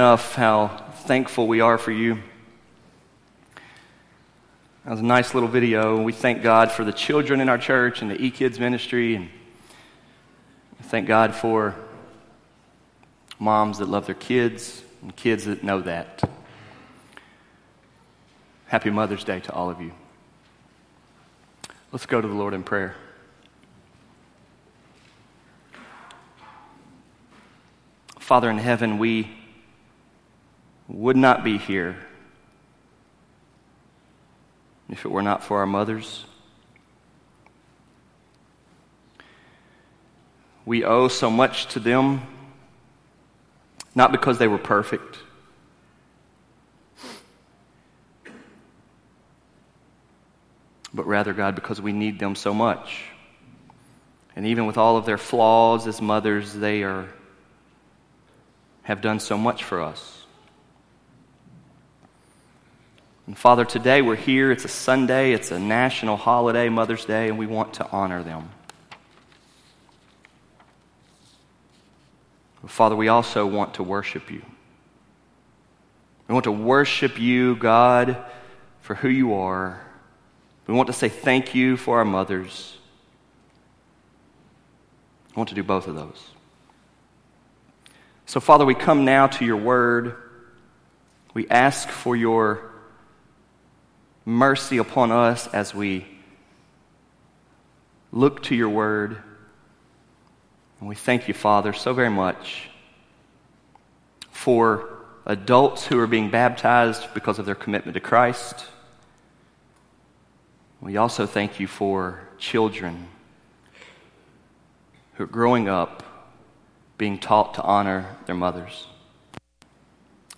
enough how thankful we are for you. That was a nice little video. We thank God for the children in our church and the e-kids ministry, and thank God for moms that love their kids and kids that know that. Happy Mother's Day to all of you. Let's go to the Lord in prayer. Father in heaven, we would not be here if it were not for our mothers. We owe so much to them, not because they were perfect. But rather, God, because we need them so much. And even with all of their flaws as mothers, they are, have done so much for us. And Father, today we're here. It's a Sunday, it's a national holiday, Mother's Day, and we want to honor them. Father, we also want to worship you. We want to worship you, God, for who you are. We want to say thank you for our mothers. I want to do both of those. So, Father, we come now to your word. We ask for your mercy upon us as we look to your word. And we thank you, Father, so very much for adults who are being baptized because of their commitment to Christ. We also thank you for children who are growing up being taught to honor their mothers.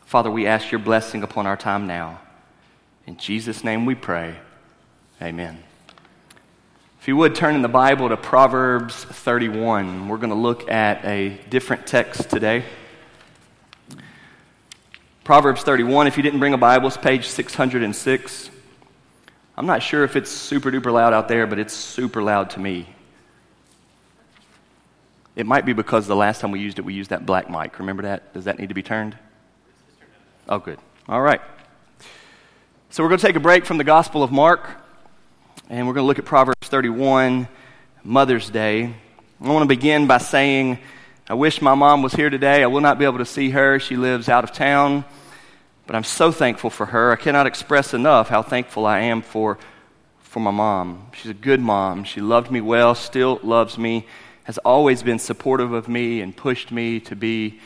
Father, we ask your blessing upon our time now. In Jesus' name we pray. Amen. If you would turn in the Bible to Proverbs 31, we're going to look at a different text today. Proverbs 31, if you didn't bring a Bible, it's page 606. I'm not sure if it's super duper loud out there, but it's super loud to me. It might be because the last time we used it, we used that black mic. Remember that? Does that need to be turned? Oh, good. All right. So we're going to take a break from the Gospel of Mark, and we're going to look at Proverbs 31, Mother's Day. I want to begin by saying, I wish my mom was here today. I will not be able to see her. She lives out of town, but I'm so thankful for her. I cannot express enough how thankful I am for, for my mom. She's a good mom. She loved me well, still loves me, has always been supportive of me and pushed me to be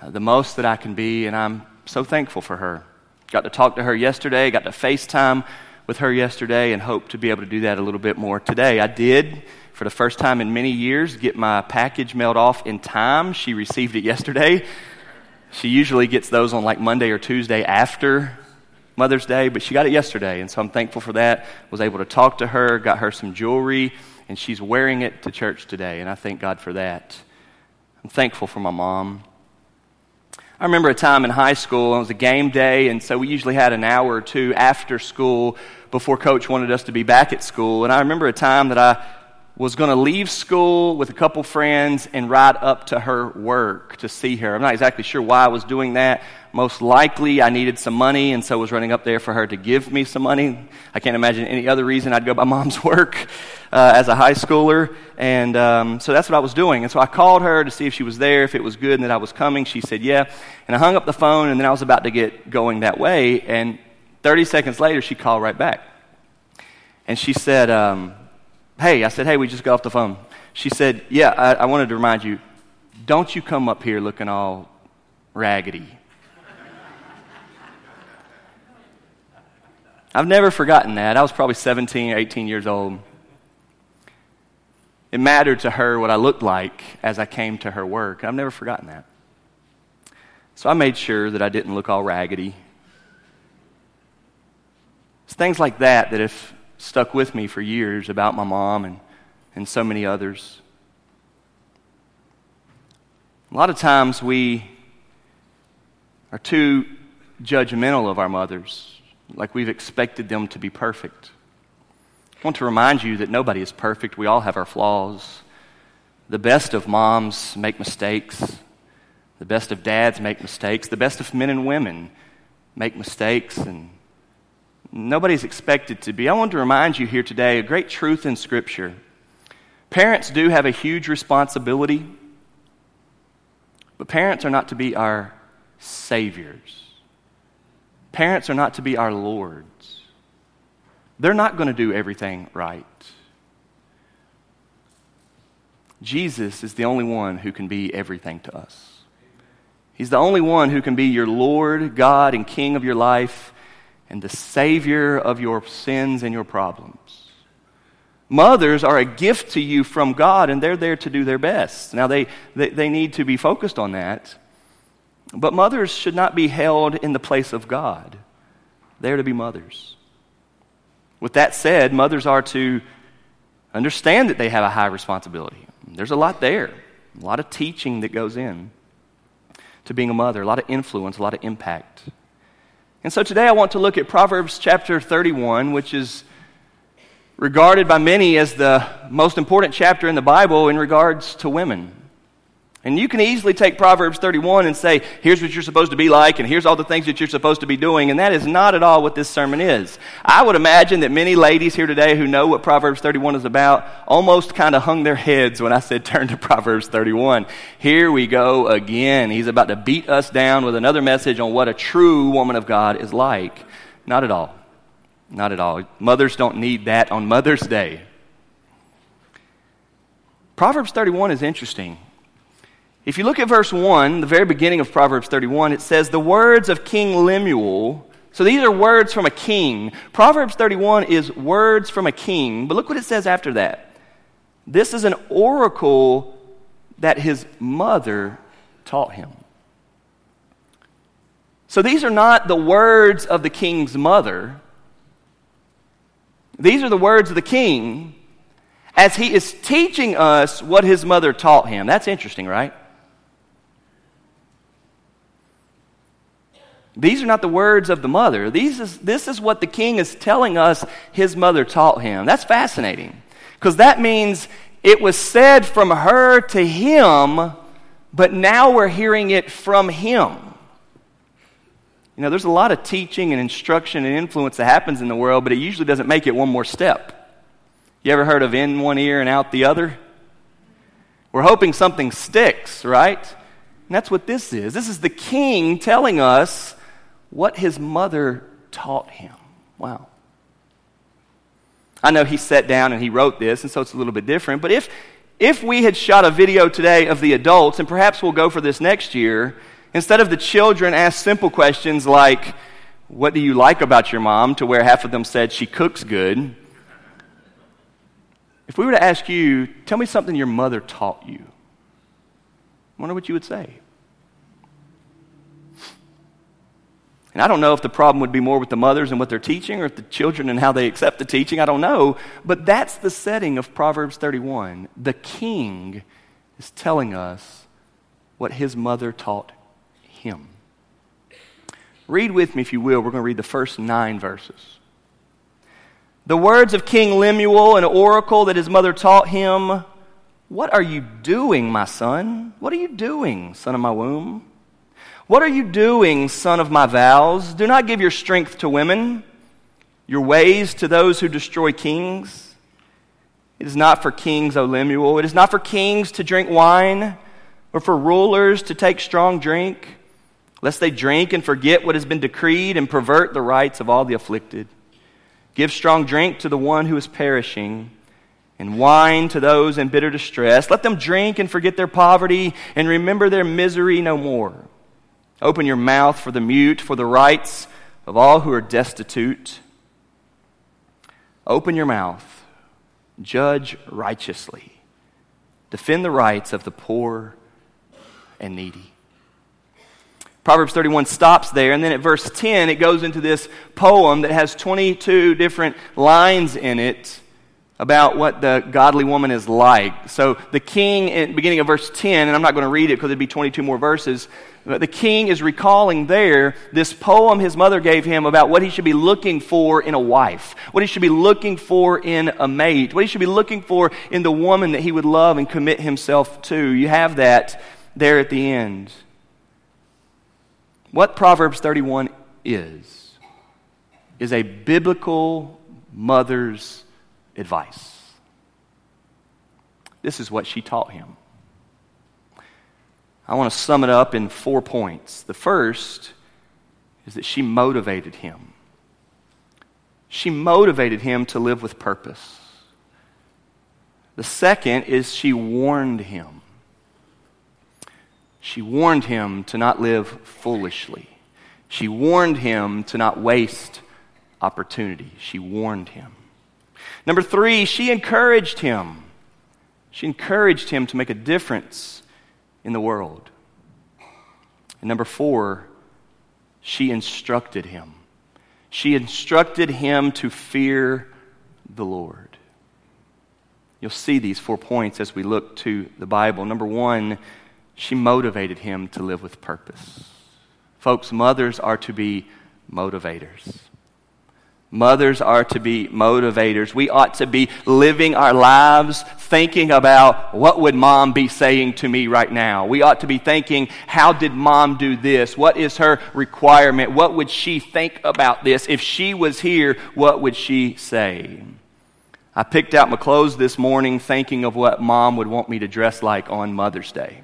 uh, the most that I can be, and I'm so thankful for her. Got to talk to her yesterday, got to FaceTime with her yesterday, and hope to be able to do that a little bit more today. I did, for the first time in many years, get my package mailed off in time. She received it yesterday. She usually gets those on like Monday or Tuesday after Mother's Day, but she got it yesterday, and so I'm thankful for that. Was able to talk to her, got her some jewelry, and she's wearing it to church today, and I thank God for that. I'm thankful for my mom. I remember a time in high school, it was a game day, and so we usually had an hour or two after school before coach wanted us to be back at school. And I remember a time that I was going to leave school with a couple friends and ride up to her work to see her. I'm not exactly sure why I was doing that. Most likely I needed some money, and so was running up there for her to give me some money. I can't imagine any other reason I'd go by mom's work uh, as a high schooler. And um, so that's what I was doing. And so I called her to see if she was there, if it was good, and that I was coming. She said, yeah. And I hung up the phone, and then I was about to get going that way. And 30 seconds later, she called right back. And she said, um, hey, I said, hey, we just got off the phone. She said, yeah, I, I wanted to remind you, don't you come up here looking all raggedy. I've never forgotten that. I was probably 17 or 18 years old. It mattered to her what I looked like as I came to her work. I've never forgotten that. So I made sure that I didn't look all raggedy. It's things like that that have stuck with me for years about my mom and, and so many others. A lot of times we are too judgmental of our mothers, like we've expected them to be perfect. I want to remind you that nobody is perfect. We all have our flaws. The best of moms make mistakes. The best of dads make mistakes. The best of men and women make mistakes, and nobody's expected to be. I want to remind you here today a great truth in Scripture. Parents do have a huge responsibility, but parents are not to be our saviors. Parents are not to be our lords. They're not going to do everything right. Jesus is the only one who can be everything to us. He's the only one who can be your Lord, God, and King of your life and the Savior of your sins and your problems. Mothers are a gift to you from God, and they're there to do their best. Now, they, they, they need to be focused on that. But mothers should not be held in the place of God. They're to be mothers. With that said, mothers are to understand that they have a high responsibility. There's a lot there, a lot of teaching that goes in to being a mother, a lot of influence, a lot of impact. And so today I want to look at Proverbs chapter 31, which is regarded by many as the most important chapter in the Bible in regards to women. And you can easily take Proverbs 31 and say, here's what you're supposed to be like, and here's all the things that you're supposed to be doing. And that is not at all what this sermon is. I would imagine that many ladies here today who know what Proverbs 31 is about almost kind of hung their heads when I said turn to Proverbs 31. Here we go again. He's about to beat us down with another message on what a true woman of God is like. Not at all. Not at all. Mothers don't need that on Mother's Day. Proverbs 31 is interesting. If you look at verse 1, the very beginning of Proverbs 31, it says, The words of King Lemuel. So these are words from a king. Proverbs 31 is words from a king. But look what it says after that. This is an oracle that his mother taught him. So these are not the words of the king's mother. These are the words of the king as he is teaching us what his mother taught him. That's interesting, right? These are not the words of the mother. These is, this is what the king is telling us his mother taught him. That's fascinating because that means it was said from her to him, but now we're hearing it from him. You know, there's a lot of teaching and instruction and influence that happens in the world, but it usually doesn't make it one more step. You ever heard of in one ear and out the other? We're hoping something sticks, right? And that's what this is. This is the king telling us what his mother taught him. Wow. I know he sat down and he wrote this, and so it's a little bit different. But if, if we had shot a video today of the adults, and perhaps we'll go for this next year, instead of the children ask simple questions like, What do you like about your mom? to where half of them said, She cooks good. If we were to ask you, Tell me something your mother taught you, I wonder what you would say. And I don't know if the problem would be more with the mothers and what they're teaching or if the children and how they accept the teaching. I don't know. But that's the setting of Proverbs 31. The king is telling us what his mother taught him. Read with me, if you will. We're going to read the first nine verses. The words of King Lemuel, an oracle that his mother taught him. What are you doing, my son? What are you doing, son of my womb? What are you doing, son of my vows? Do not give your strength to women, your ways to those who destroy kings. It is not for kings, O Lemuel. It is not for kings to drink wine, or for rulers to take strong drink, lest they drink and forget what has been decreed and pervert the rights of all the afflicted. Give strong drink to the one who is perishing, and wine to those in bitter distress. Let them drink and forget their poverty, and remember their misery no more. Open your mouth for the mute, for the rights of all who are destitute. Open your mouth. Judge righteously. Defend the rights of the poor and needy. Proverbs 31 stops there, and then at verse 10, it goes into this poem that has 22 different lines in it about what the godly woman is like. So the king, at beginning of verse 10, and I'm not going to read it because it'd be 22 more verses, but the king is recalling there this poem his mother gave him about what he should be looking for in a wife, what he should be looking for in a mate, what he should be looking for in the woman that he would love and commit himself to. You have that there at the end. What Proverbs 31 is, is a biblical mother's advice. This is what she taught him. I want to sum it up in four points. The first is that she motivated him. She motivated him to live with purpose. The second is she warned him. She warned him to not live foolishly. She warned him to not waste opportunity. She warned him. Number three, she encouraged him. She encouraged him to make a difference in the world. And number four, she instructed him. She instructed him to fear the Lord. You'll see these four points as we look to the Bible. Number one, she motivated him to live with purpose. Folks, mothers are to be motivators. Mothers are to be motivators. We ought to be living our lives thinking about what would mom be saying to me right now. We ought to be thinking, how did mom do this? What is her requirement? What would she think about this? If she was here, what would she say? I picked out my clothes this morning thinking of what mom would want me to dress like on Mother's Day.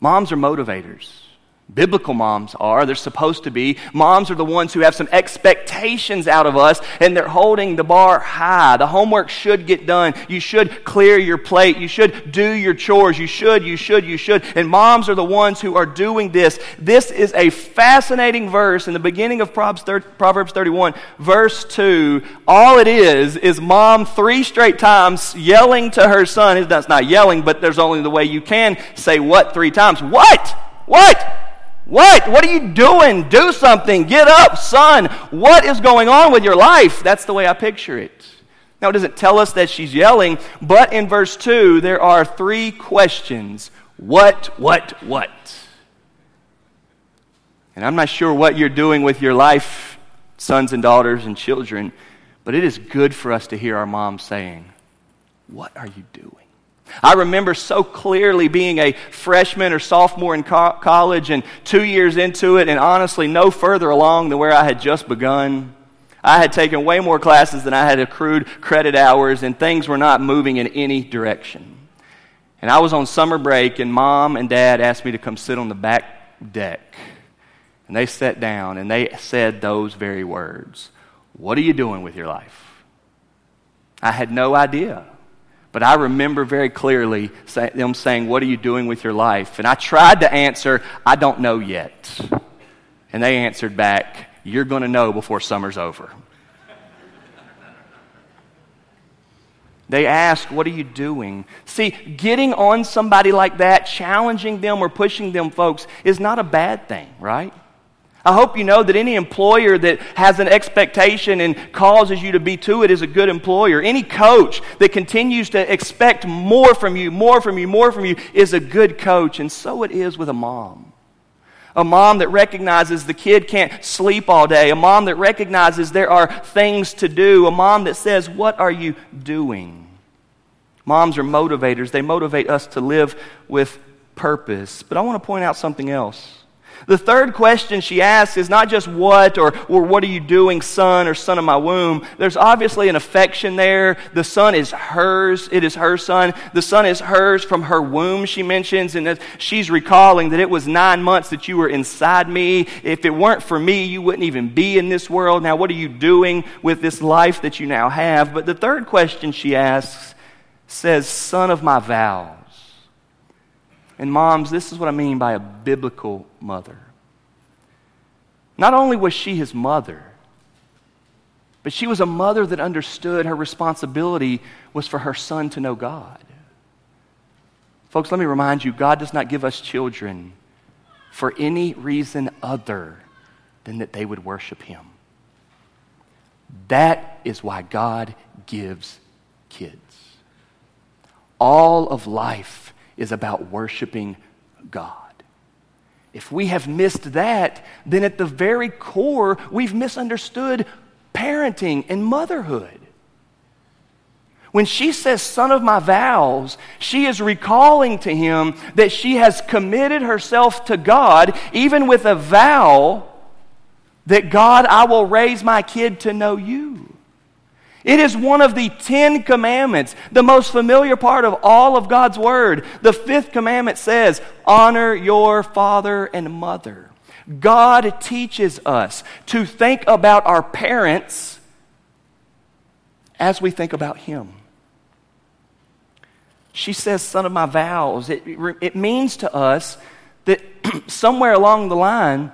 Moms are motivators. Biblical moms are. They're supposed to be. Moms are the ones who have some expectations out of us, and they're holding the bar high. The homework should get done. You should clear your plate. You should do your chores. You should, you should, you should. And moms are the ones who are doing this. This is a fascinating verse in the beginning of Proverbs 31, verse 2. All it is, is mom three straight times yelling to her son. That's not yelling, but there's only the way you can say what three times. What? What? What? What are you doing? Do something. Get up, son. What is going on with your life? That's the way I picture it. Now, it doesn't tell us that she's yelling, but in verse 2, there are three questions What, what, what? And I'm not sure what you're doing with your life, sons and daughters and children, but it is good for us to hear our mom saying, What are you doing? I remember so clearly being a freshman or sophomore in co- college and two years into it, and honestly, no further along than where I had just begun. I had taken way more classes than I had accrued credit hours, and things were not moving in any direction. And I was on summer break, and mom and dad asked me to come sit on the back deck. And they sat down and they said those very words What are you doing with your life? I had no idea. But I remember very clearly them saying, What are you doing with your life? And I tried to answer, I don't know yet. And they answered back, You're going to know before summer's over. They ask, What are you doing? See, getting on somebody like that, challenging them or pushing them, folks, is not a bad thing, right? I hope you know that any employer that has an expectation and causes you to be to it is a good employer. Any coach that continues to expect more from you, more from you, more from you is a good coach. And so it is with a mom. A mom that recognizes the kid can't sleep all day. A mom that recognizes there are things to do. A mom that says, What are you doing? Moms are motivators. They motivate us to live with purpose. But I want to point out something else. The third question she asks is not just what or, or what are you doing, son or son of my womb. There's obviously an affection there. The son is hers. It is her son. The son is hers from her womb, she mentions. And she's recalling that it was nine months that you were inside me. If it weren't for me, you wouldn't even be in this world. Now, what are you doing with this life that you now have? But the third question she asks says, Son of my vows. And moms, this is what I mean by a biblical mother. Not only was she his mother, but she was a mother that understood her responsibility was for her son to know God. Folks, let me remind you God does not give us children for any reason other than that they would worship him. That is why God gives kids. All of life is about worshiping God. If we have missed that, then at the very core, we've misunderstood parenting and motherhood. When she says, son of my vows, she is recalling to him that she has committed herself to God, even with a vow that God, I will raise my kid to know you. It is one of the Ten Commandments, the most familiar part of all of God's Word. The fifth commandment says, Honor your father and mother. God teaches us to think about our parents as we think about Him. She says, Son of my vows. It, it means to us that somewhere along the line,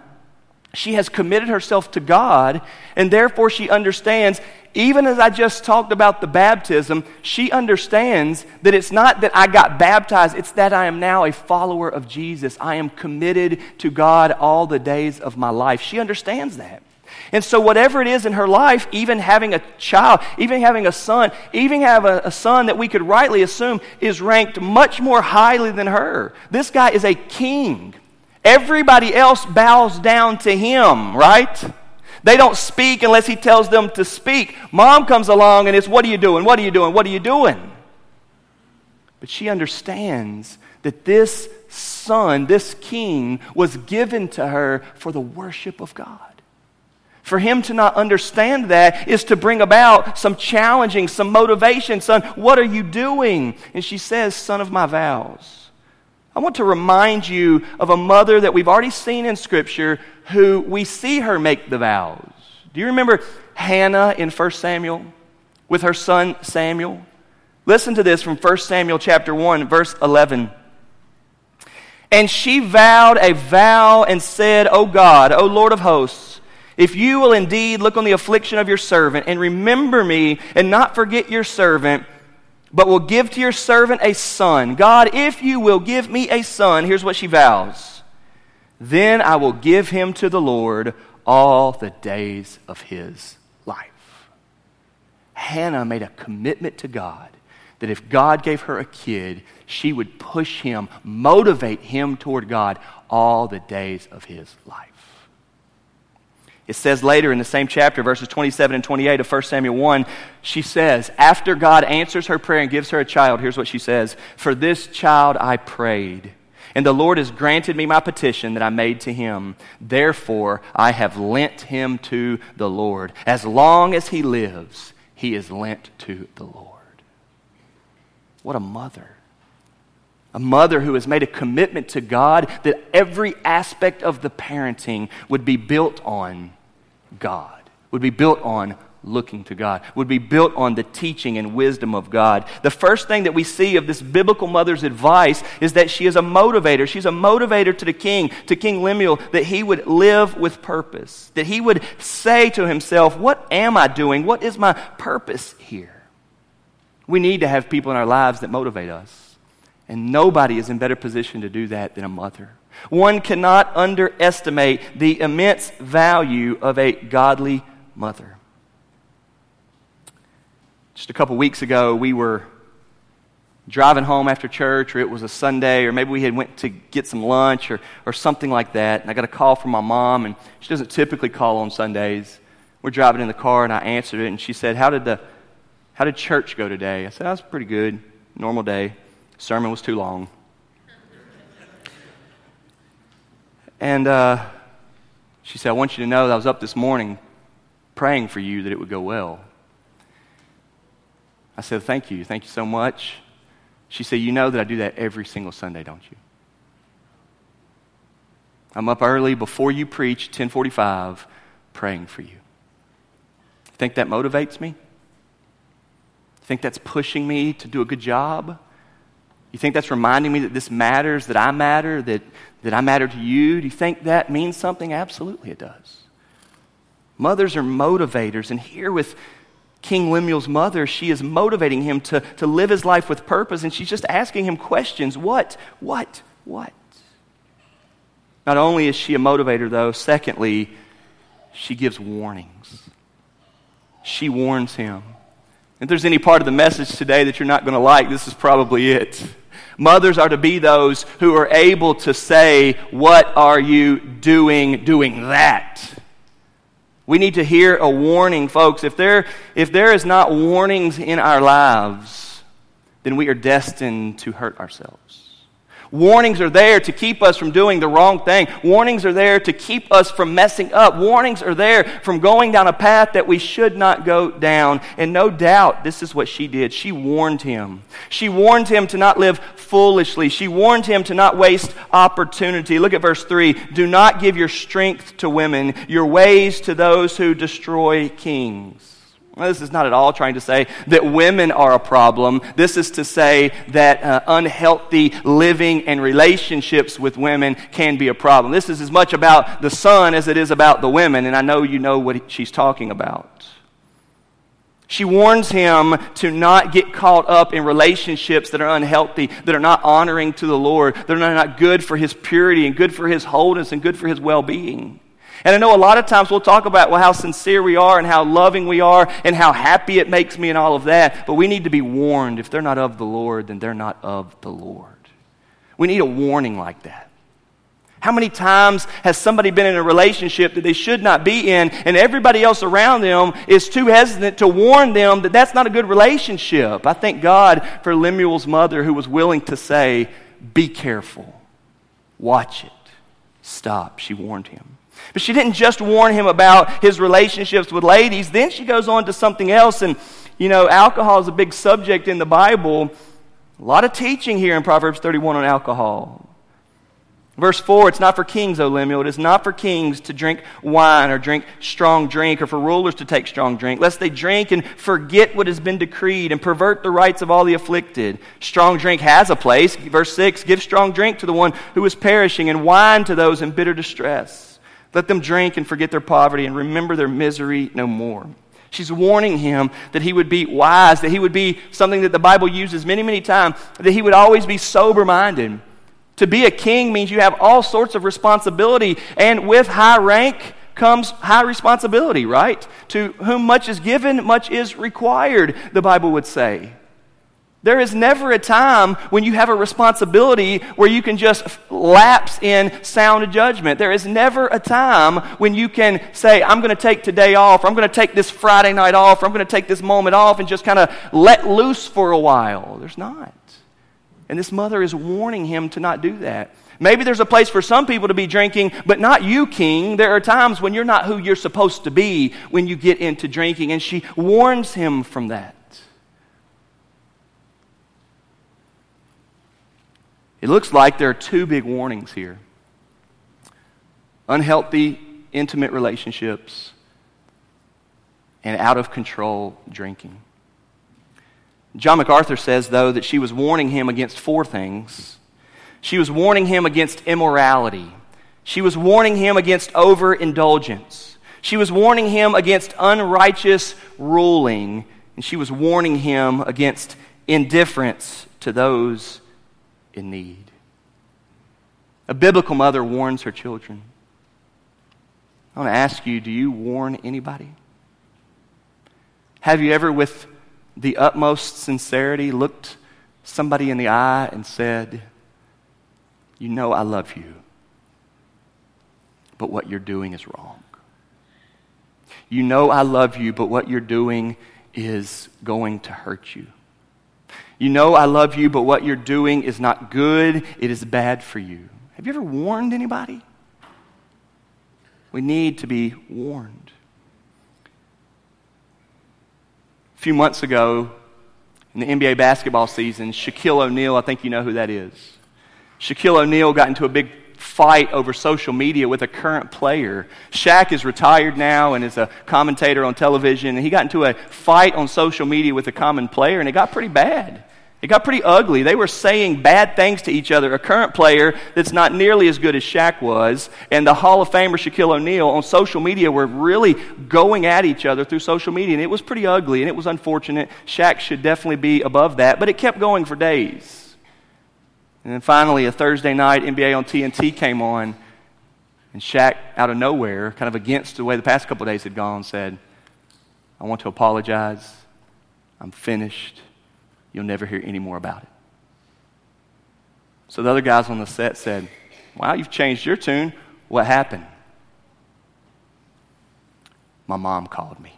she has committed herself to God, and therefore she understands, even as I just talked about the baptism, she understands that it's not that I got baptized, it's that I am now a follower of Jesus. I am committed to God all the days of my life. She understands that. And so, whatever it is in her life, even having a child, even having a son, even have a, a, son that we could rightly assume is ranked much more highly than her. This guy is a king. Everybody else bows down to him, right? They don't speak unless he tells them to speak. Mom comes along and it's, What are you doing? What are you doing? What are you doing? But she understands that this son, this king, was given to her for the worship of God. For him to not understand that is to bring about some challenging, some motivation. Son, what are you doing? And she says, Son of my vows. I want to remind you of a mother that we've already seen in Scripture who we see her make the vows. Do you remember Hannah in 1 Samuel with her son Samuel? Listen to this from 1 Samuel chapter 1, verse 11. And she vowed a vow and said, O God, O Lord of hosts, if you will indeed look on the affliction of your servant and remember me and not forget your servant, but will give to your servant a son. God, if you will give me a son, here's what she vows. Then I will give him to the Lord all the days of his life. Hannah made a commitment to God that if God gave her a kid, she would push him, motivate him toward God all the days of his life. It says later in the same chapter, verses 27 and 28 of 1 Samuel 1, she says, After God answers her prayer and gives her a child, here's what she says For this child I prayed, and the Lord has granted me my petition that I made to him. Therefore, I have lent him to the Lord. As long as he lives, he is lent to the Lord. What a mother a mother who has made a commitment to God that every aspect of the parenting would be built on God, would be built on looking to God, would be built on the teaching and wisdom of God. The first thing that we see of this biblical mother's advice is that she is a motivator. She's a motivator to the king, to King Lemuel, that he would live with purpose, that he would say to himself, What am I doing? What is my purpose here? We need to have people in our lives that motivate us. And nobody is in better position to do that than a mother. One cannot underestimate the immense value of a godly mother. Just a couple weeks ago, we were driving home after church, or it was a Sunday, or maybe we had went to get some lunch or, or something like that. And I got a call from my mom, and she doesn't typically call on Sundays. We're driving in the car, and I answered it, and she said, "How did the how did church go today?" I said, "That was pretty good, normal day. Sermon was too long." And uh, she said, I want you to know that I was up this morning praying for you that it would go well. I said, Thank you. Thank you so much. She said, You know that I do that every single Sunday, don't you? I'm up early before you preach, 1045, praying for you. Think that motivates me? Think that's pushing me to do a good job? You think that's reminding me that this matters, that I matter, that, that I matter to you? Do you think that means something? Absolutely, it does. Mothers are motivators, and here with King Lemuel's mother, she is motivating him to, to live his life with purpose, and she's just asking him questions What? What? What? Not only is she a motivator, though, secondly, she gives warnings. She warns him. If there's any part of the message today that you're not going to like, this is probably it. Mothers are to be those who are able to say, What are you doing doing that? We need to hear a warning, folks. If there, if there is not warnings in our lives, then we are destined to hurt ourselves. Warnings are there to keep us from doing the wrong thing. Warnings are there to keep us from messing up. Warnings are there from going down a path that we should not go down. And no doubt, this is what she did. She warned him. She warned him to not live foolishly. She warned him to not waste opportunity. Look at verse 3. Do not give your strength to women, your ways to those who destroy kings. Well, this is not at all trying to say that women are a problem. This is to say that uh, unhealthy living and relationships with women can be a problem. This is as much about the son as it is about the women, and I know you know what she's talking about. She warns him to not get caught up in relationships that are unhealthy, that are not honoring to the Lord, that are not good for his purity and good for his wholeness and good for his well being. And I know a lot of times we'll talk about well, how sincere we are and how loving we are and how happy it makes me and all of that, but we need to be warned. If they're not of the Lord, then they're not of the Lord. We need a warning like that. How many times has somebody been in a relationship that they should not be in, and everybody else around them is too hesitant to warn them that that's not a good relationship? I thank God for Lemuel's mother who was willing to say, Be careful, watch it, stop. She warned him. But she didn't just warn him about his relationships with ladies. Then she goes on to something else. And, you know, alcohol is a big subject in the Bible. A lot of teaching here in Proverbs 31 on alcohol. Verse 4 It's not for kings, O Lemuel. It is not for kings to drink wine or drink strong drink, or for rulers to take strong drink, lest they drink and forget what has been decreed and pervert the rights of all the afflicted. Strong drink has a place. Verse 6 Give strong drink to the one who is perishing, and wine to those in bitter distress. Let them drink and forget their poverty and remember their misery no more. She's warning him that he would be wise, that he would be something that the Bible uses many, many times, that he would always be sober minded. To be a king means you have all sorts of responsibility, and with high rank comes high responsibility, right? To whom much is given, much is required, the Bible would say. There is never a time when you have a responsibility where you can just lapse in sound judgment. There is never a time when you can say, I'm going to take today off, or I'm going to take this Friday night off, or I'm going to take this moment off and just kind of let loose for a while. There's not. And this mother is warning him to not do that. Maybe there's a place for some people to be drinking, but not you, King. There are times when you're not who you're supposed to be when you get into drinking. And she warns him from that. It looks like there are two big warnings here unhealthy, intimate relationships, and out of control drinking. John MacArthur says, though, that she was warning him against four things. She was warning him against immorality. She was warning him against overindulgence. She was warning him against unrighteous ruling. And she was warning him against indifference to those in need. A biblical mother warns her children. I want to ask you do you warn anybody? Have you ever, with the utmost sincerity, looked somebody in the eye and said, You know I love you, but what you're doing is wrong? You know I love you, but what you're doing is going to hurt you. You know I love you, but what you're doing is not good, it is bad for you. Have you ever warned anybody? We need to be warned. A few months ago, in the NBA basketball season, Shaquille O'Neal, I think you know who that is. Shaquille O'Neal got into a big fight over social media with a current player. Shaq is retired now and is a commentator on television, and he got into a fight on social media with a common player, and it got pretty bad. It got pretty ugly. They were saying bad things to each other. A current player that's not nearly as good as Shaq was, and the Hall of Famer Shaquille O'Neal on social media were really going at each other through social media, and it was pretty ugly, and it was unfortunate. Shaq should definitely be above that, but it kept going for days. And then finally, a Thursday night, NBA on TNT came on, and Shaq, out of nowhere, kind of against the way the past couple days had gone, said, I want to apologize. I'm finished. You'll never hear any more about it. So the other guys on the set said, Wow, you've changed your tune. What happened? My mom called me.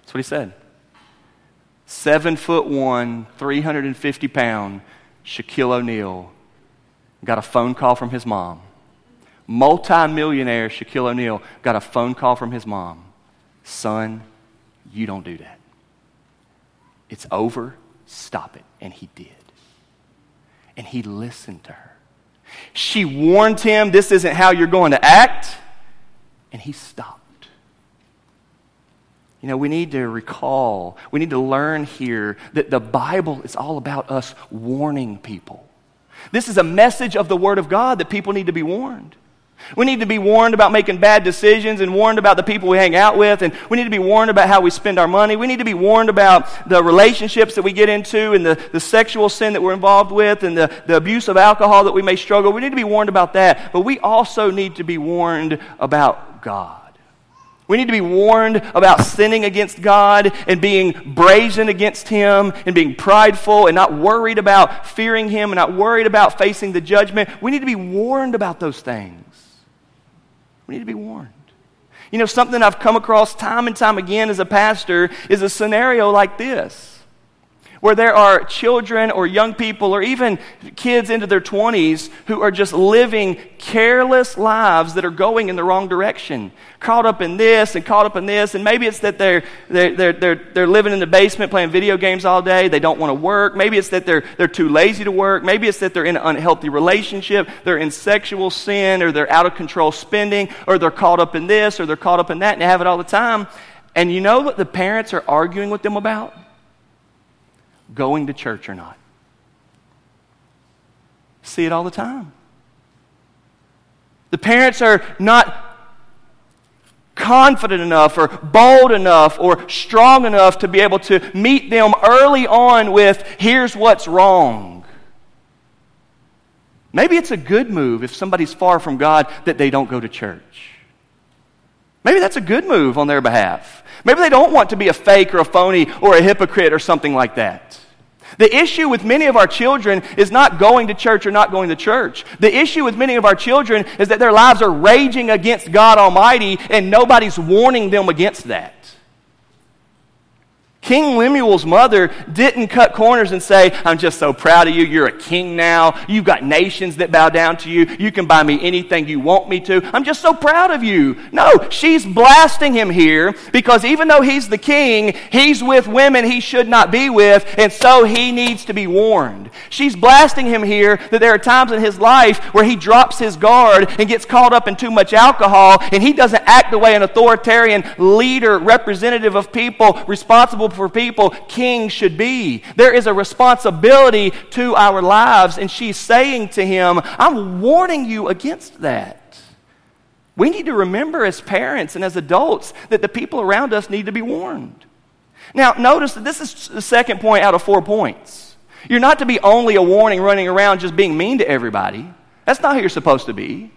That's what he said. Seven foot one, 350 pound Shaquille O'Neal got a phone call from his mom. Multi-millionaire Shaquille O'Neal got a phone call from his mom. Son, you don't do that. It's over. Stop it. And he did. And he listened to her. She warned him, This isn't how you're going to act. And he stopped. You know, we need to recall, we need to learn here that the Bible is all about us warning people. This is a message of the Word of God that people need to be warned. We need to be warned about making bad decisions and warned about the people we hang out with. And we need to be warned about how we spend our money. We need to be warned about the relationships that we get into and the, the sexual sin that we're involved with and the, the abuse of alcohol that we may struggle. We need to be warned about that. But we also need to be warned about God. We need to be warned about sinning against God and being brazen against Him and being prideful and not worried about fearing Him and not worried about facing the judgment. We need to be warned about those things. We need to be warned. You know, something I've come across time and time again as a pastor is a scenario like this where there are children or young people or even kids into their 20s who are just living careless lives that are going in the wrong direction. Caught up in this and caught up in this. And maybe it's that they're, they're, they're, they're, they're living in the basement playing video games all day. They don't want to work. Maybe it's that they're, they're too lazy to work. Maybe it's that they're in an unhealthy relationship. They're in sexual sin or they're out of control spending or they're caught up in this or they're caught up in that and they have it all the time. And you know what the parents are arguing with them about? Going to church or not. See it all the time. The parents are not confident enough or bold enough or strong enough to be able to meet them early on with here's what's wrong. Maybe it's a good move if somebody's far from God that they don't go to church. Maybe that's a good move on their behalf. Maybe they don't want to be a fake or a phony or a hypocrite or something like that. The issue with many of our children is not going to church or not going to church. The issue with many of our children is that their lives are raging against God Almighty and nobody's warning them against that. King Lemuel's mother didn't cut corners and say, I'm just so proud of you. You're a king now. You've got nations that bow down to you. You can buy me anything you want me to. I'm just so proud of you. No, she's blasting him here because even though he's the king, he's with women he should not be with, and so he needs to be warned. She's blasting him here that there are times in his life where he drops his guard and gets caught up in too much alcohol, and he doesn't act the way an authoritarian leader, representative of people, responsible for people, king should be. There is a responsibility to our lives, and she's saying to him, I'm warning you against that. We need to remember as parents and as adults that the people around us need to be warned. Now, notice that this is the second point out of four points. You're not to be only a warning running around just being mean to everybody. That's not who you're supposed to be.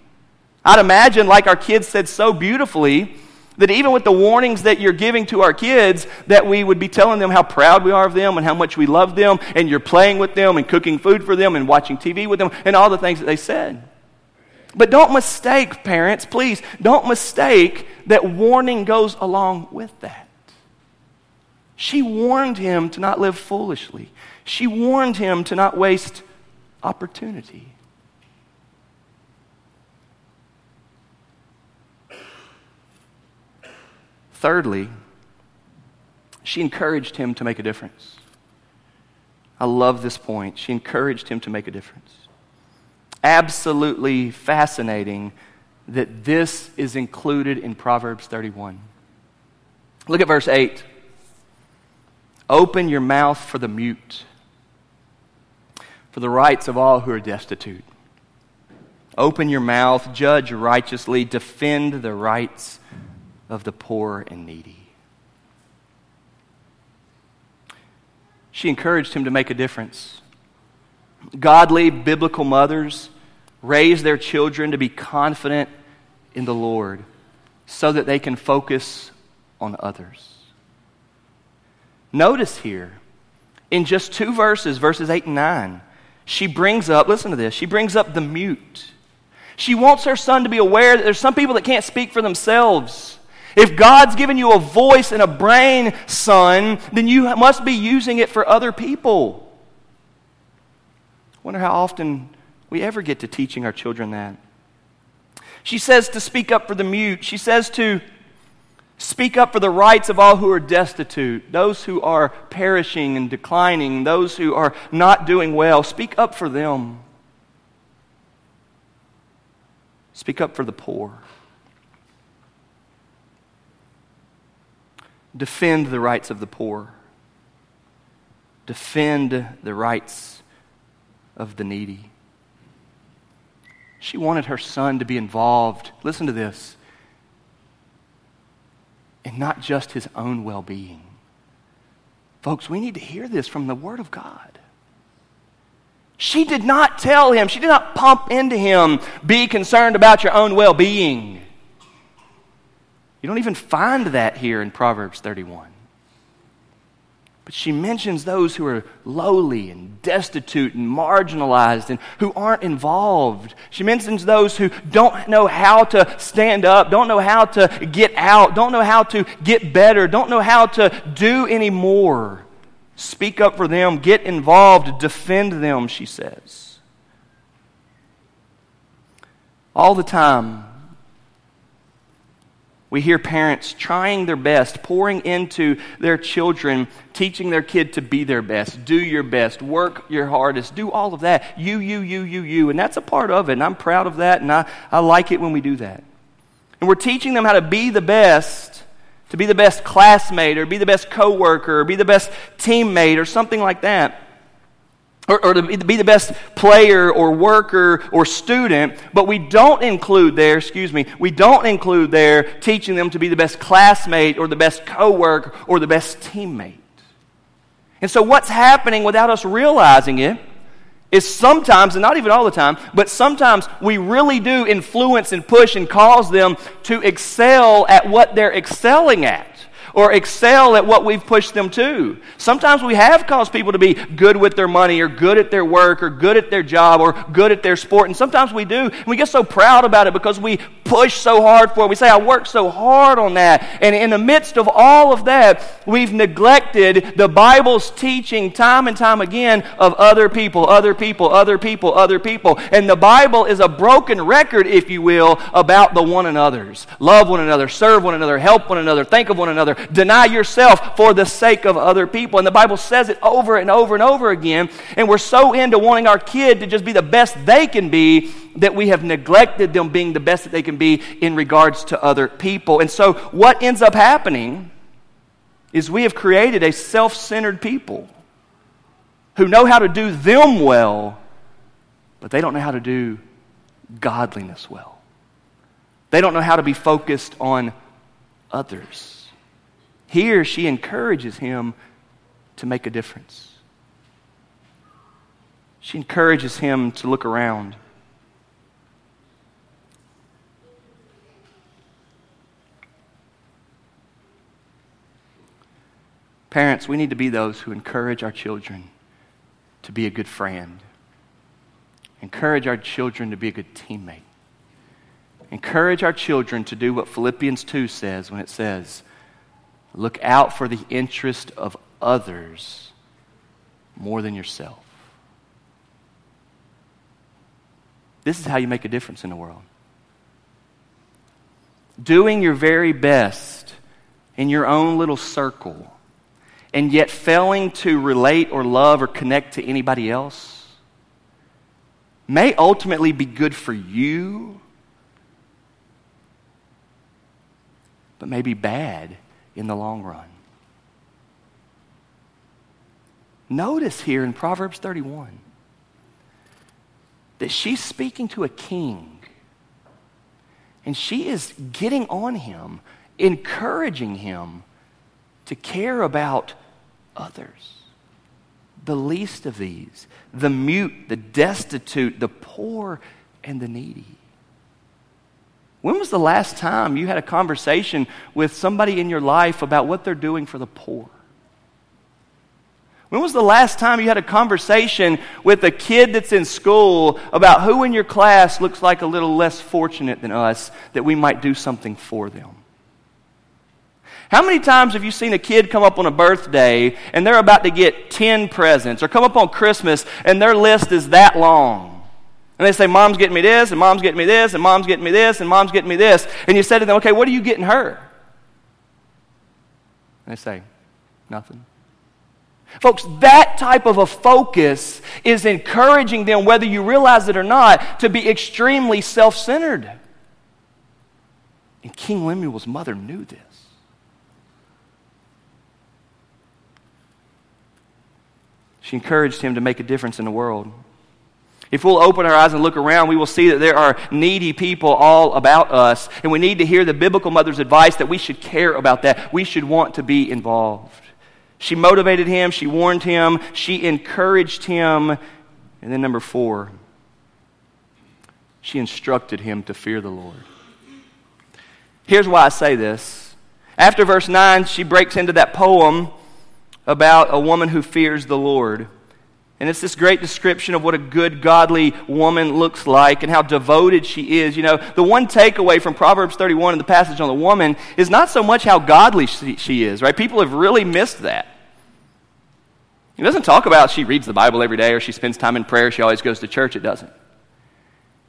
I'd imagine, like our kids said so beautifully, that even with the warnings that you're giving to our kids, that we would be telling them how proud we are of them and how much we love them, and you're playing with them and cooking food for them and watching TV with them and all the things that they said. But don't mistake, parents, please, don't mistake that warning goes along with that. She warned him to not live foolishly. She warned him to not waste opportunity. Thirdly, she encouraged him to make a difference. I love this point. She encouraged him to make a difference. Absolutely fascinating that this is included in Proverbs 31. Look at verse 8. Open your mouth for the mute, for the rights of all who are destitute. Open your mouth, judge righteously, defend the rights of the poor and needy. She encouraged him to make a difference. Godly biblical mothers raise their children to be confident in the Lord so that they can focus on others. Notice here, in just two verses, verses 8 and 9, she brings up, listen to this, she brings up the mute. She wants her son to be aware that there's some people that can't speak for themselves. If God's given you a voice and a brain, son, then you must be using it for other people. I wonder how often we ever get to teaching our children that. She says to speak up for the mute. She says to speak up for the rights of all who are destitute, those who are perishing and declining, those who are not doing well. Speak up for them. Speak up for the poor. Defend the rights of the poor. Defend the rights of the needy. She wanted her son to be involved. Listen to this. And not just his own well being. Folks, we need to hear this from the Word of God. She did not tell him, she did not pump into him, be concerned about your own well being. You don't even find that here in Proverbs 31. But she mentions those who are lowly and destitute and marginalized and who aren't involved. She mentions those who don't know how to stand up, don't know how to get out, don't know how to get better, don't know how to do any more. Speak up for them, get involved, defend them, she says. All the time, we hear parents trying their best, pouring into their children, teaching their kid to be their best, do your best, work your hardest, do all of that. You, you, you, you, you. And that's a part of it. And I'm proud of that. And I, I like it when we do that. And we're teaching them how to be the best, to be the best classmate or be the best coworker or be the best teammate or something like that or, or, to be the best player or worker or student, but we don't include there, excuse me, we don't include there teaching them to be the best classmate or the best coworker or the best teammate. And so what's happening without us realizing it is sometimes, and not even all the time, but sometimes we really do influence and push and cause them to excel at what they're excelling at or excel at what we've pushed them to. Sometimes we have caused people to be good with their money or good at their work or good at their job or good at their sport. And sometimes we do. And we get so proud about it because we push so hard for. We say, I worked so hard on that. And in the midst of all of that, we've neglected the Bible's teaching time and time again of other people, other people, other people, other people. And the Bible is a broken record, if you will, about the one another's. Love one another, serve one another, help one another, think of one another, Deny yourself for the sake of other people. And the Bible says it over and over and over again. And we're so into wanting our kid to just be the best they can be that we have neglected them being the best that they can be in regards to other people. And so what ends up happening is we have created a self centered people who know how to do them well, but they don't know how to do godliness well. They don't know how to be focused on others. Here, she encourages him to make a difference. She encourages him to look around. Parents, we need to be those who encourage our children to be a good friend, encourage our children to be a good teammate, encourage our children to do what Philippians 2 says when it says, Look out for the interest of others more than yourself. This is how you make a difference in the world. Doing your very best in your own little circle, and yet failing to relate or love or connect to anybody else may ultimately be good for you, but may be bad in the long run. Notice here in Proverbs 31 that she's speaking to a king and she is getting on him, encouraging him to care about others. The least of these, the mute, the destitute, the poor, and the needy. When was the last time you had a conversation with somebody in your life about what they're doing for the poor? When was the last time you had a conversation with a kid that's in school about who in your class looks like a little less fortunate than us that we might do something for them? How many times have you seen a kid come up on a birthday and they're about to get 10 presents, or come up on Christmas and their list is that long? And they say, Mom's getting me this, and Mom's getting me this, and Mom's getting me this, and Mom's getting me this. And you say to them, Okay, what are you getting her? And they say, Nothing. Folks, that type of a focus is encouraging them, whether you realize it or not, to be extremely self centered. And King Lemuel's mother knew this. She encouraged him to make a difference in the world. If we'll open our eyes and look around, we will see that there are needy people all about us. And we need to hear the biblical mother's advice that we should care about that. We should want to be involved. She motivated him, she warned him, she encouraged him. And then, number four, she instructed him to fear the Lord. Here's why I say this. After verse 9, she breaks into that poem about a woman who fears the Lord. And it's this great description of what a good, godly woman looks like and how devoted she is. You know, the one takeaway from Proverbs 31 in the passage on the woman is not so much how godly she, she is, right? People have really missed that. It doesn't talk about she reads the Bible every day or she spends time in prayer, she always goes to church. It doesn't.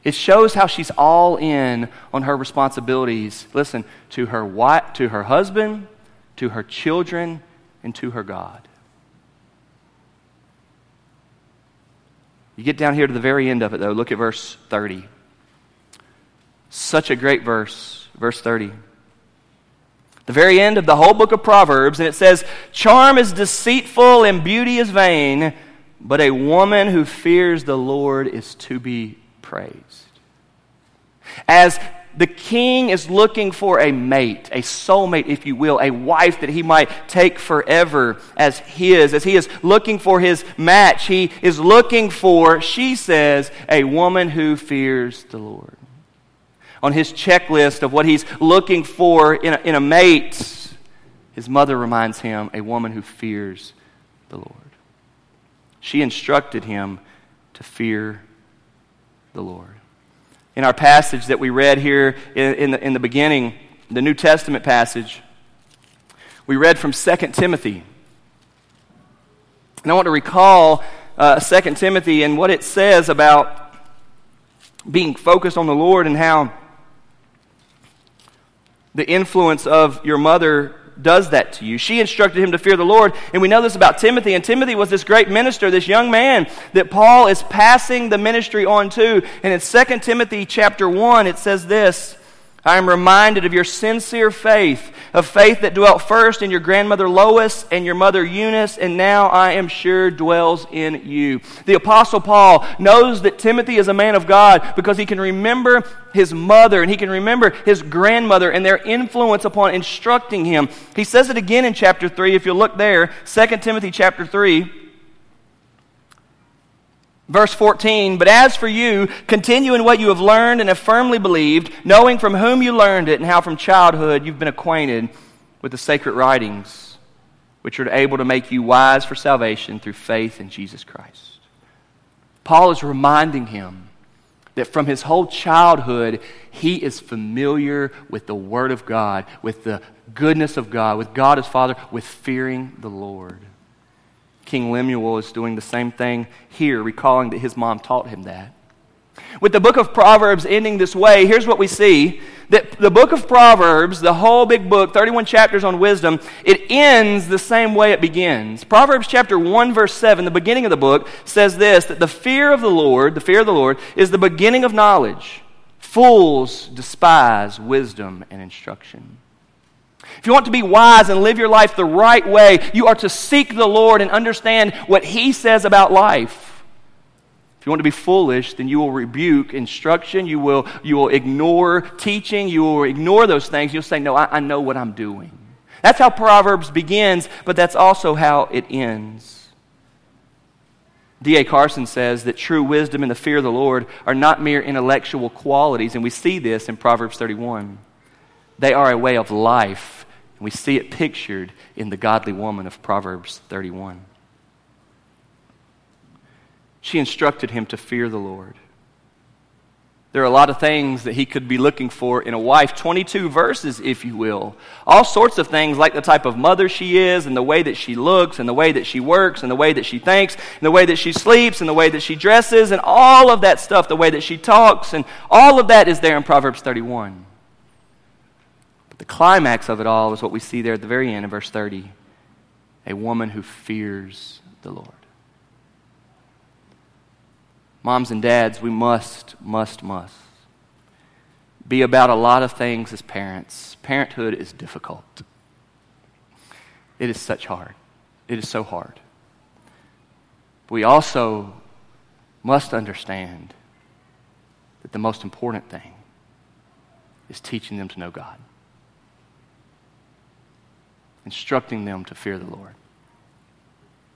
It shows how she's all in on her responsibilities. Listen, to her wife, to her husband, to her children, and to her God. You get down here to the very end of it, though. Look at verse 30. Such a great verse, verse 30. The very end of the whole book of Proverbs, and it says, Charm is deceitful and beauty is vain, but a woman who fears the Lord is to be praised. As the king is looking for a mate, a soulmate, if you will, a wife that he might take forever as his. As he is looking for his match, he is looking for, she says, a woman who fears the Lord. On his checklist of what he's looking for in a, in a mate, his mother reminds him, a woman who fears the Lord. She instructed him to fear the Lord in our passage that we read here in, in, the, in the beginning, the New Testament passage, we read from 2 Timothy. And I want to recall uh, 2 Timothy and what it says about being focused on the Lord and how the influence of your mother does that to you. She instructed him to fear the Lord. And we know this about Timothy. And Timothy was this great minister, this young man that Paul is passing the ministry on to. And in 2 Timothy chapter 1, it says this I am reminded of your sincere faith, of faith that dwelt first in your grandmother Lois and your mother Eunice, and now I am sure dwells in you. The Apostle Paul knows that Timothy is a man of God because he can remember his mother and he can remember his grandmother and their influence upon instructing him. He says it again in chapter 3, if you look there, 2 Timothy chapter 3. Verse 14, but as for you, continue in what you have learned and have firmly believed, knowing from whom you learned it and how from childhood you've been acquainted with the sacred writings, which are able to make you wise for salvation through faith in Jesus Christ. Paul is reminding him that from his whole childhood, he is familiar with the Word of God, with the goodness of God, with God as Father, with fearing the Lord. King Lemuel is doing the same thing here, recalling that his mom taught him that. With the book of Proverbs ending this way, here's what we see that the book of Proverbs, the whole big book, 31 chapters on wisdom, it ends the same way it begins. Proverbs chapter 1 verse 7, the beginning of the book says this that the fear of the Lord, the fear of the Lord is the beginning of knowledge. Fools despise wisdom and instruction. If you want to be wise and live your life the right way, you are to seek the Lord and understand what He says about life. If you want to be foolish, then you will rebuke instruction, you will, you will ignore teaching, you will ignore those things. You'll say, No, I, I know what I'm doing. That's how Proverbs begins, but that's also how it ends. D.A. Carson says that true wisdom and the fear of the Lord are not mere intellectual qualities, and we see this in Proverbs 31. They are a way of life. And we see it pictured in the godly woman of Proverbs 31. She instructed him to fear the Lord. There are a lot of things that he could be looking for in a wife. 22 verses, if you will. All sorts of things like the type of mother she is, and the way that she looks, and the way that she works, and the way that she thinks, and the way that she sleeps, and the way that she dresses, and all of that stuff, the way that she talks, and all of that is there in Proverbs 31. Climax of it all is what we see there at the very end of verse 30 a woman who fears the Lord. Moms and dads, we must, must, must be about a lot of things as parents. Parenthood is difficult. It is such hard. It is so hard. We also must understand that the most important thing is teaching them to know God, instructing them to fear the Lord.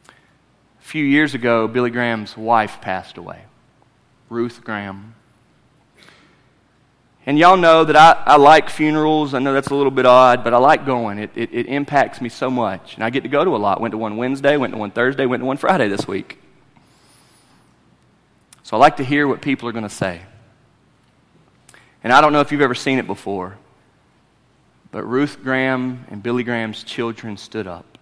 A few years ago, Billy Graham's wife passed away. Ruth Graham. And y'all know that I, I like funerals. I know that's a little bit odd, but I like going. It, it, it impacts me so much. And I get to go to a lot. Went to one Wednesday, went to one Thursday, went to one Friday this week. So I like to hear what people are going to say. And I don't know if you've ever seen it before, but Ruth Graham and Billy Graham's children stood up.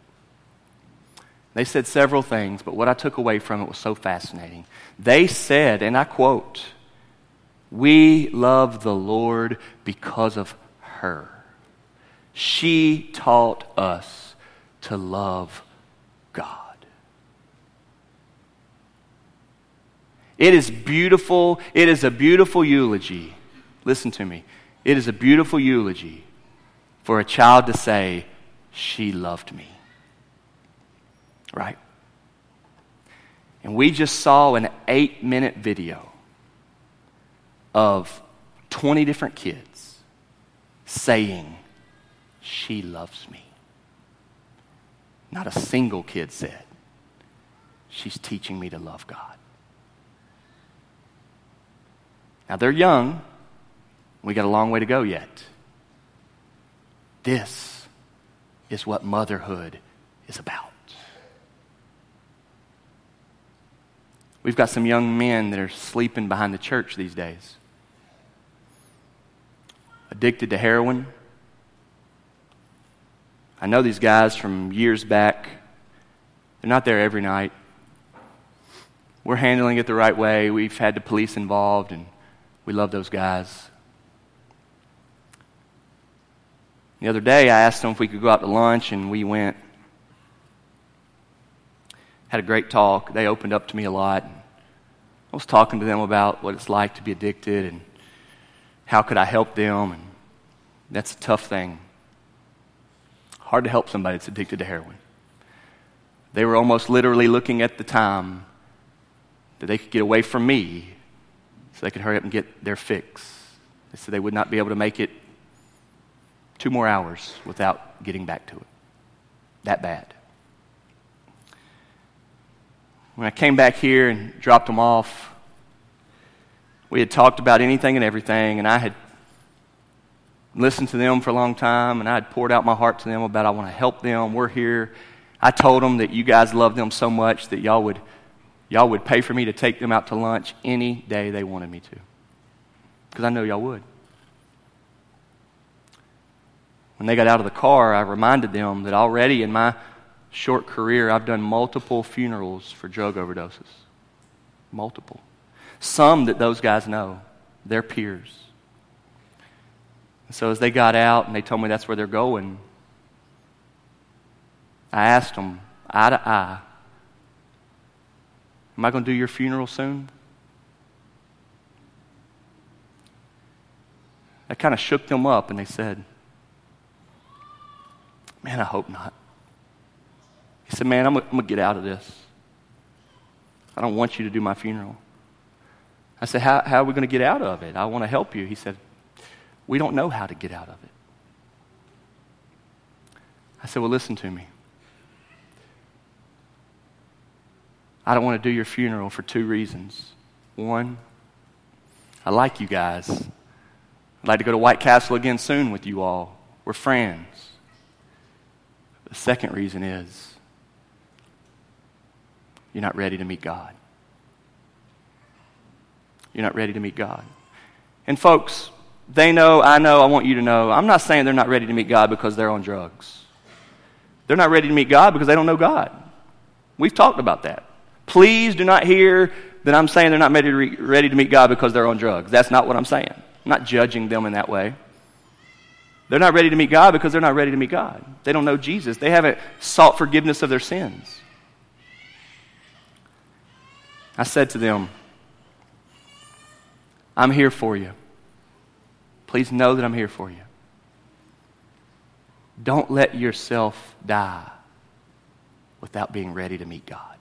They said several things, but what I took away from it was so fascinating. They said, and I quote, We love the Lord because of her. She taught us to love God. It is beautiful. It is a beautiful eulogy. Listen to me. It is a beautiful eulogy for a child to say, She loved me. Right? And we just saw an eight minute video of 20 different kids saying, She loves me. Not a single kid said, She's teaching me to love God. Now they're young. We got a long way to go yet. This is what motherhood is about. We've got some young men that are sleeping behind the church these days, addicted to heroin. I know these guys from years back. They're not there every night. We're handling it the right way. We've had the police involved, and we love those guys. The other day, I asked them if we could go out to lunch, and we went had a great talk. They opened up to me a lot. I was talking to them about what it's like to be addicted and how could I help them. And that's a tough thing. Hard to help somebody that's addicted to heroin. They were almost literally looking at the time that they could get away from me so they could hurry up and get their fix. They said they would not be able to make it two more hours without getting back to it. That bad. When I came back here and dropped them off, we had talked about anything and everything, and I had listened to them for a long time, and I had poured out my heart to them about I want to help them. We're here. I told them that you guys love them so much that y'all would, y'all would pay for me to take them out to lunch any day they wanted me to. Because I know y'all would. When they got out of the car, I reminded them that already in my short career, I've done multiple funerals for drug overdoses. Multiple. Some that those guys know, their peers. so as they got out and they told me that's where they're going, I asked them eye to eye, Am I going to do your funeral soon? I kind of shook them up and they said, Man, I hope not. He said, Man, I'm going to get out of this. I don't want you to do my funeral. I said, How, how are we going to get out of it? I want to help you. He said, We don't know how to get out of it. I said, Well, listen to me. I don't want to do your funeral for two reasons. One, I like you guys. I'd like to go to White Castle again soon with you all. We're friends. The second reason is you're not ready to meet God. you're not ready to meet God. And folks, they know, I know, I want you to know, I'm not saying they're not ready to meet God because they're on drugs. They're not ready to meet God because they don't know God. We've talked about that. Please do not hear that I'm saying they're not ready to, meet God because they're on drugs. That's not what I'm saying. I'm not judging them in that way. They're not ready to meet God because they're not ready to meet God. They don't know Jesus. They haven't sought forgiveness of their sins. I said to them, I'm here for you. Please know that I'm here for you. Don't let yourself die without being ready to meet God.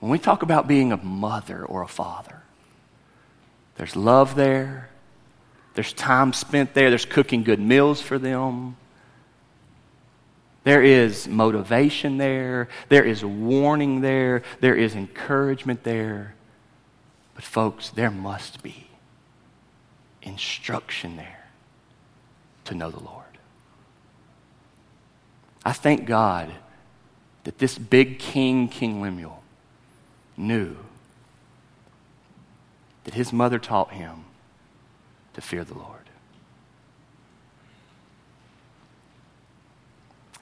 When we talk about being a mother or a father, there's love there, there's time spent there, there's cooking good meals for them. There is motivation there. There is warning there. There is encouragement there. But, folks, there must be instruction there to know the Lord. I thank God that this big king, King Lemuel, knew that his mother taught him to fear the Lord.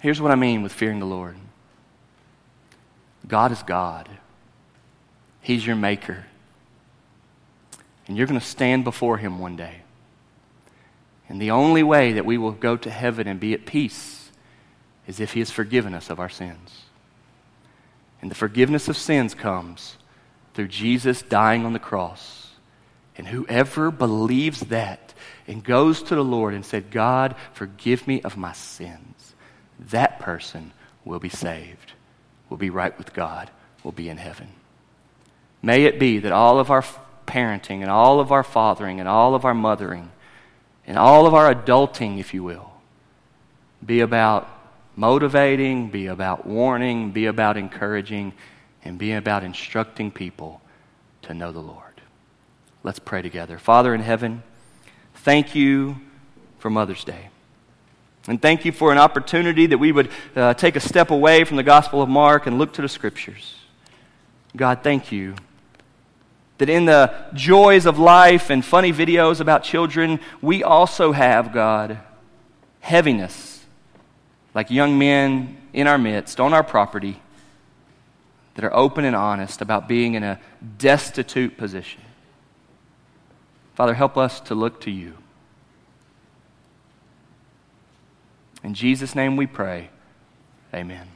Here's what I mean with fearing the Lord God is God, He's your maker. And you're going to stand before Him one day. And the only way that we will go to heaven and be at peace is if He has forgiven us of our sins. And the forgiveness of sins comes through Jesus dying on the cross. And whoever believes that and goes to the Lord and said, God, forgive me of my sins, that person will be saved, will be right with God, will be in heaven. May it be that all of our parenting and all of our fathering and all of our mothering and all of our adulting, if you will, be about motivating, be about warning, be about encouraging, and be about instructing people to know the Lord. Let's pray together. Father in heaven, thank you for Mother's Day. And thank you for an opportunity that we would uh, take a step away from the Gospel of Mark and look to the Scriptures. God, thank you that in the joys of life and funny videos about children, we also have, God, heaviness, like young men in our midst, on our property, that are open and honest about being in a destitute position. Father, help us to look to you. In Jesus' name we pray. Amen.